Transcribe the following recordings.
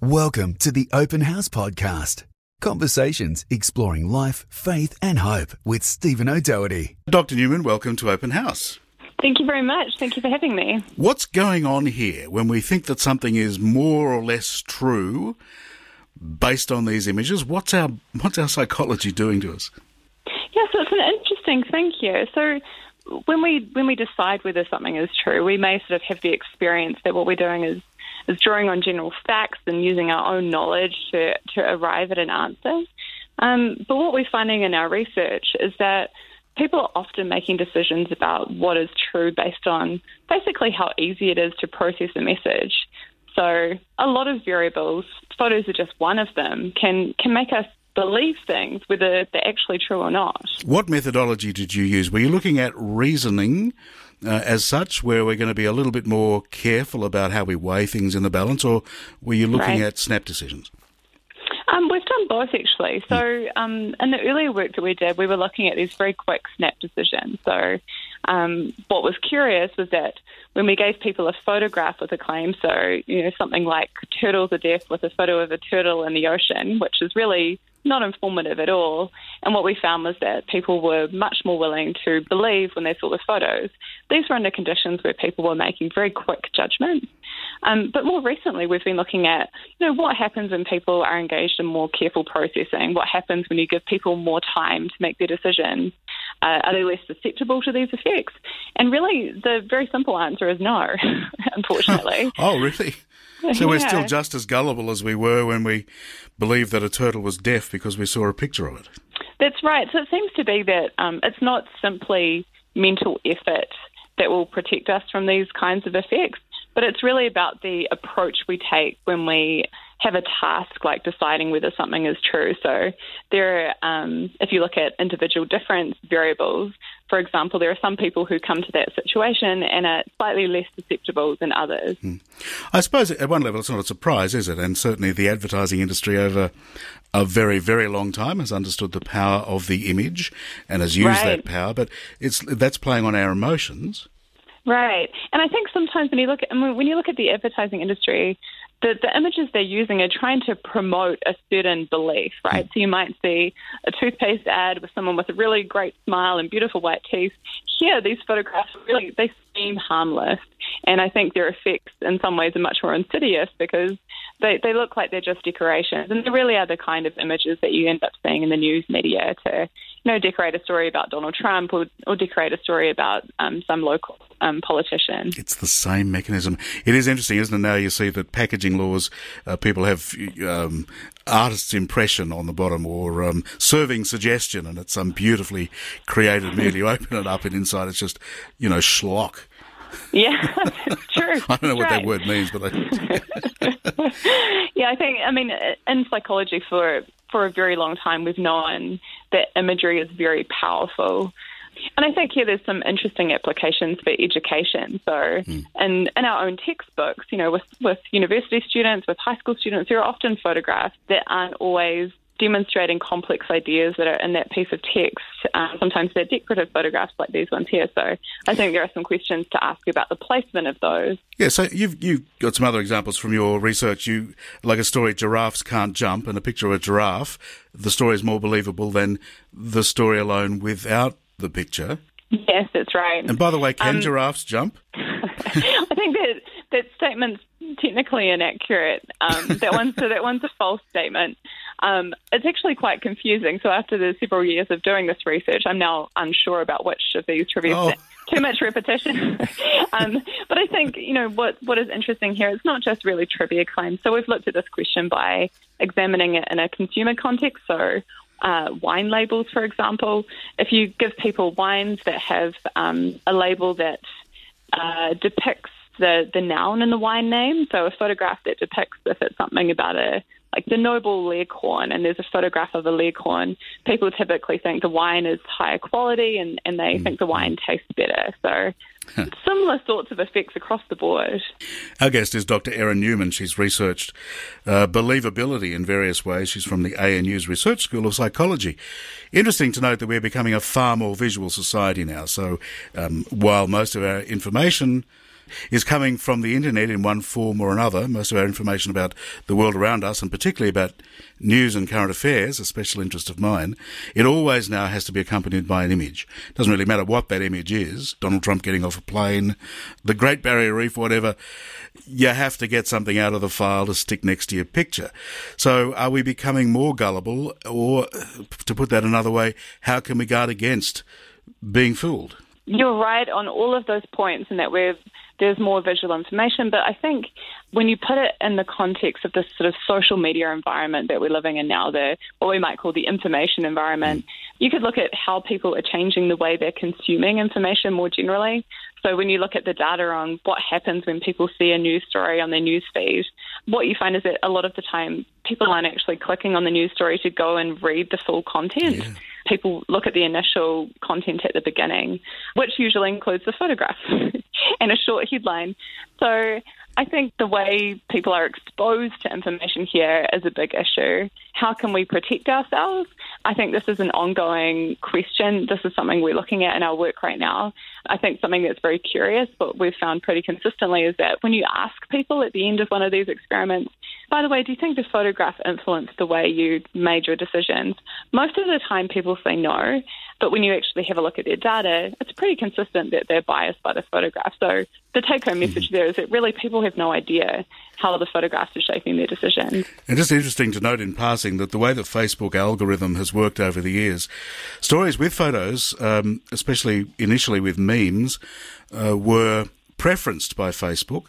Welcome to the Open House Podcast. Conversations exploring life, faith, and hope with Stephen O'Doherty. Dr. Newman, welcome to Open House. Thank you very much. Thank you for having me. What's going on here when we think that something is more or less true based on these images? What's our what's our psychology doing to us? Yes, it's an interesting thing here. So when we when we decide whether something is true, we may sort of have the experience that what we're doing is is drawing on general facts and using our own knowledge to, to arrive at an answer. Um, but what we're finding in our research is that people are often making decisions about what is true based on basically how easy it is to process a message. So a lot of variables, photos are just one of them, can can make us believe things whether they're actually true or not. What methodology did you use? Were you looking at reasoning? Uh, as such, where we're going to be a little bit more careful about how we weigh things in the balance, or were you looking Right. at snap decisions? Um, we've done both actually. So um, in the earlier work that we did, we were looking at these very quick snap decisions. So um, what was curious was that when we gave people a photograph with a claim, so you know something like turtles are deaf with a photo of a turtle in the ocean, which is really not informative at all. And what we found was that people were much more willing to believe when they saw the photos. These were under conditions where people were making very quick judgments. Um, but more recently, we've been looking at, you know, what happens when people are engaged in more careful processing. What happens when you give people more time to make their decisions? Uh, are they less susceptible to these effects? And really, the very simple answer is no, unfortunately. Oh, really? So we're still just as gullible as we were when we believed that a turtle was deaf because we saw a picture of it. That's right. So it seems to be that um, it's not simply mental effort that will protect us from these kinds of effects, but it's really about the approach we take when we have a task like deciding whether something is true. So there, are, um, if you look at individual difference variables, for example, there are some people who come to that situation and are slightly less susceptible than others. Hmm. I suppose at one level it's not a surprise, is it? And certainly the advertising industry over a very, very long time has understood the power of the image and has used Right. that power, but it's that's playing on our emotions. Right, and I think sometimes when you look at when you look at the advertising industry, the the images they're using are trying to promote a certain belief, right? Hmm. So you might see a toothpaste ad with someone with a really great smile and beautiful white teeth. Here, these photographs really they seem harmless, and I think their effects in some ways are much more insidious because they they look like they're just decorations, and they really are the kind of images that you end up seeing in the news media to know decorate a story about Donald Trump or or decorate a story about um, some local um, politician. It's the same mechanism. It is interesting, isn't it? Now you see that packaging laws, uh, people have um, artist's impression on the bottom or um, serving suggestion, and it's some beautifully created meal. You open it up, and inside it's just, you know, schlock. Yeah, that's true. I don't know what That's that word means, but I, Yeah, I think I mean in psychology for for a very long time we've known that imagery is very powerful. And I think here there's some interesting applications for education. So, hmm. in, in our own textbooks, you know, with, with university students, with high school students, there are often photographs that aren't always demonstrating complex ideas that are in that piece of text. Um, sometimes they're decorative photographs like these ones here. So, I think there are some questions to ask about the placement of those. yeah. So you've you've got some other examples from your research. You like a story, giraffes can't jump, and a picture of a giraffe. The story is more believable than the story alone without the picture. Yes, that's right. And by the way, can Um, giraffes jump? I think that that statement's technically inaccurate. Um, that one's so that one's a false statement. Um, it's actually quite confusing. So after the several years of doing this research, I'm now unsure about which of these trivia. Oh. Too much repetition. um, but I think you know what what is interesting here. It's not just really trivia claims. So we've looked at this question by examining it in a consumer context. So uh, wine labels, for example, if you give people wines that have um, a label that uh, depicts the, the noun in the wine name. So a photograph that depicts if it's something about a like the noble leghorn and there's a photograph of a leghorn, people typically think the wine is higher quality and, and they think the wine tastes better. So similar sorts of effects across the board. Our guest is Dr. Eryn Newman. She's researched uh, believability in various ways. She's from the ANU's Research School of Psychology. Interesting to note that we're becoming a far more visual society now. So um, while most of our information is coming from the internet in one form or another. Most of our information about the world around us, and particularly about news and current affairs, a special interest of mine, it always now has to be accompanied by an image. It doesn't really matter what that image is. Donald Trump getting off a plane, the Great Barrier Reef, whatever. You have to get something out of the file to stick next to your picture. So are we becoming more gullible or, to put that another way, how can we guard against being fooled? You're right on all of those points, and that we're there's more visual information. But I think when you put it in the context of this sort of social media environment that we're living in now, the what we might call the information environment, mm. you could look at how people are changing the way they're consuming information more generally. So when you look at the data on what happens when people see a news story on their news feed, what you find is that a lot of the time people aren't actually clicking on the news story to go and read the full content. Yeah. People look at the initial content at the beginning, which usually includes the photograph and a short headline. So I think the way people are exposed to information here is a big issue. How can we protect ourselves? I think this is an ongoing question. This is something we're looking at in our work right now. I think something that's very curious, but we've found pretty consistently, is that when you ask people at the end of one of these experiments, by the way, do you think the photograph influenced the way you made your decisions? Most of the time, people say no. But when you actually have a look at their data, it's pretty consistent that they're biased by the photograph. So the take home message mm-hmm. there is that really people have no idea how the photographs are shaping their decisions. And just interesting to note in passing that the way the Facebook algorithm has worked over the years, stories with photos, um, especially initially with memes, uh, were preferenced by Facebook.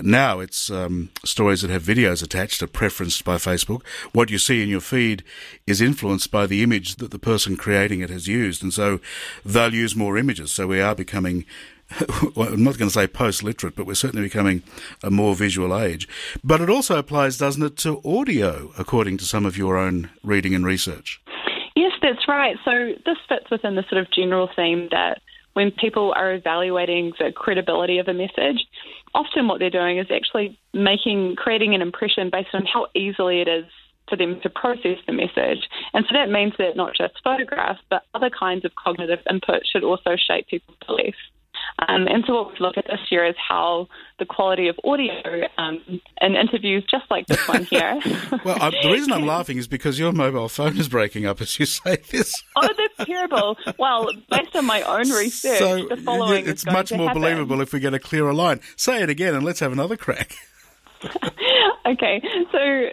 Now it's um, stories that have videos attached are preferenced by Facebook. What you see in your feed is influenced by the image that the person creating it has used, and so they'll use more images. So we are becoming I'm not going to say post literate, but we're certainly becoming a more visual age. But it also applies, doesn't it, to audio, according to some of your own reading and research? Yes, that's right. So this fits within the sort of general theme that when people are evaluating the credibility of a message, often what they're doing is actually making, creating an impression based on how easily it is for them to process the message. And so that means that not just photographs, but other kinds of cognitive input should also shape people's beliefs. Um, and so what we've looked at this year is how the quality of audio um, in interviews just like this one here. well, I, the reason I'm laughing is because your mobile phone is breaking up as you say this. oh, that's terrible. Well, based on my own research, so the following it's much more happen. believable if we get a clearer line. Say it again and let's have another crack. okay, so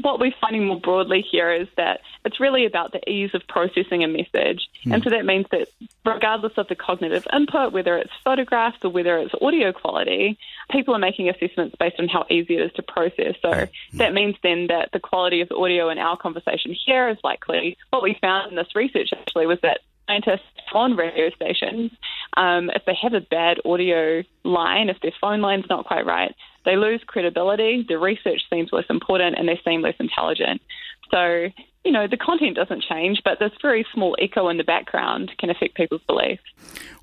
what we're finding more broadly here is that it's really about the ease of processing a message. Mm. And so that means that regardless of the cognitive input, whether it's photographs or whether it's audio quality, people are making assessments based on how easy it is to process. So mm. that means then that the quality of the audio in our conversation here is likely. What we found in this research actually was that scientists on radio stations, um, if they have a bad audio line, if their phone line's not quite right, they lose credibility, the research seems less important, and they seem less intelligent. So, you know, the content doesn't change, but this very small echo in the background can affect people's beliefs.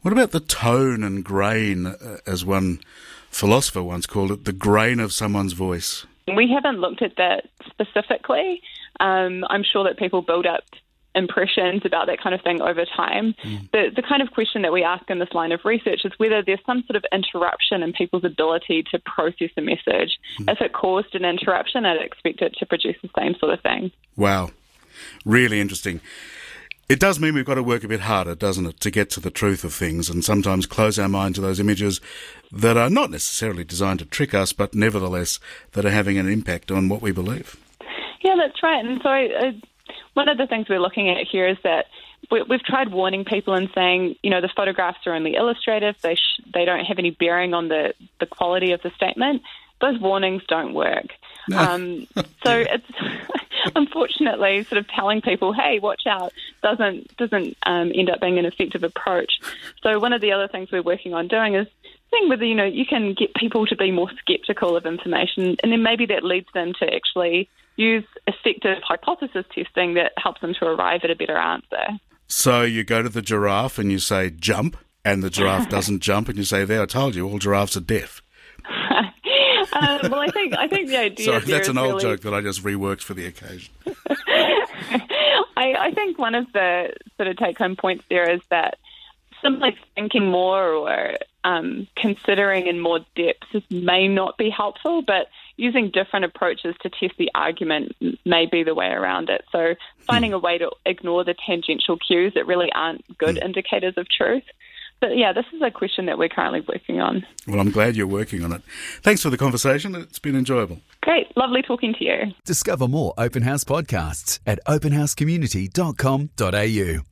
What about the tone and grain, uh, as one philosopher once called it, the grain of someone's voice? We haven't looked at that specifically. Um, I'm sure that people build up impressions about that kind of thing over time. Mm. The, the kind of question that we ask in this line of research is whether there's some sort of interruption in people's ability to process a message. Mm. If it caused an interruption, I'd expect it to produce the same sort of thing. Wow. Really interesting. It does mean we've got to work a bit harder, doesn't it, to get to the truth of things and sometimes close our mind to those images that are not necessarily designed to trick us, but nevertheless that are having an impact on what we believe. Yeah, that's right. And so I, one of the things we're looking at here is that we, have tried warning people and saying, you know, the photographs are only illustrative; they sh- they don't have any bearing on the the quality of the statement. Those warnings don't work. No. Um, so it's unfortunately sort of telling people, "Hey, watch out," doesn't doesn't um, end up being an effective approach. So one of the other things we're working on doing is seeing whether you know you can get people to be more skeptical of information, and then maybe that leads them to actually use effective hypothesis testing that helps them to arrive at a better answer. So you go to the giraffe and you say jump, and the giraffe doesn't jump, and you say, "There, I told you, all giraffes are deaf." um, well, I think I think the idea. Sorry, that's an old really... joke that I just reworked for the occasion. I, I think one of the sort of take-home points there is that simply thinking more or um, considering in more depth this may not be helpful, but using different approaches to test the argument may be the way around it. So finding mm. a way to ignore the tangential cues that really aren't good mm. indicators of truth. But yeah, this is a question that we're currently working on. Well, I'm glad you're working on it. Thanks for the conversation. It's been enjoyable. Great. Lovely talking to you. Discover more Open House podcasts at openhousecommunity.com.au.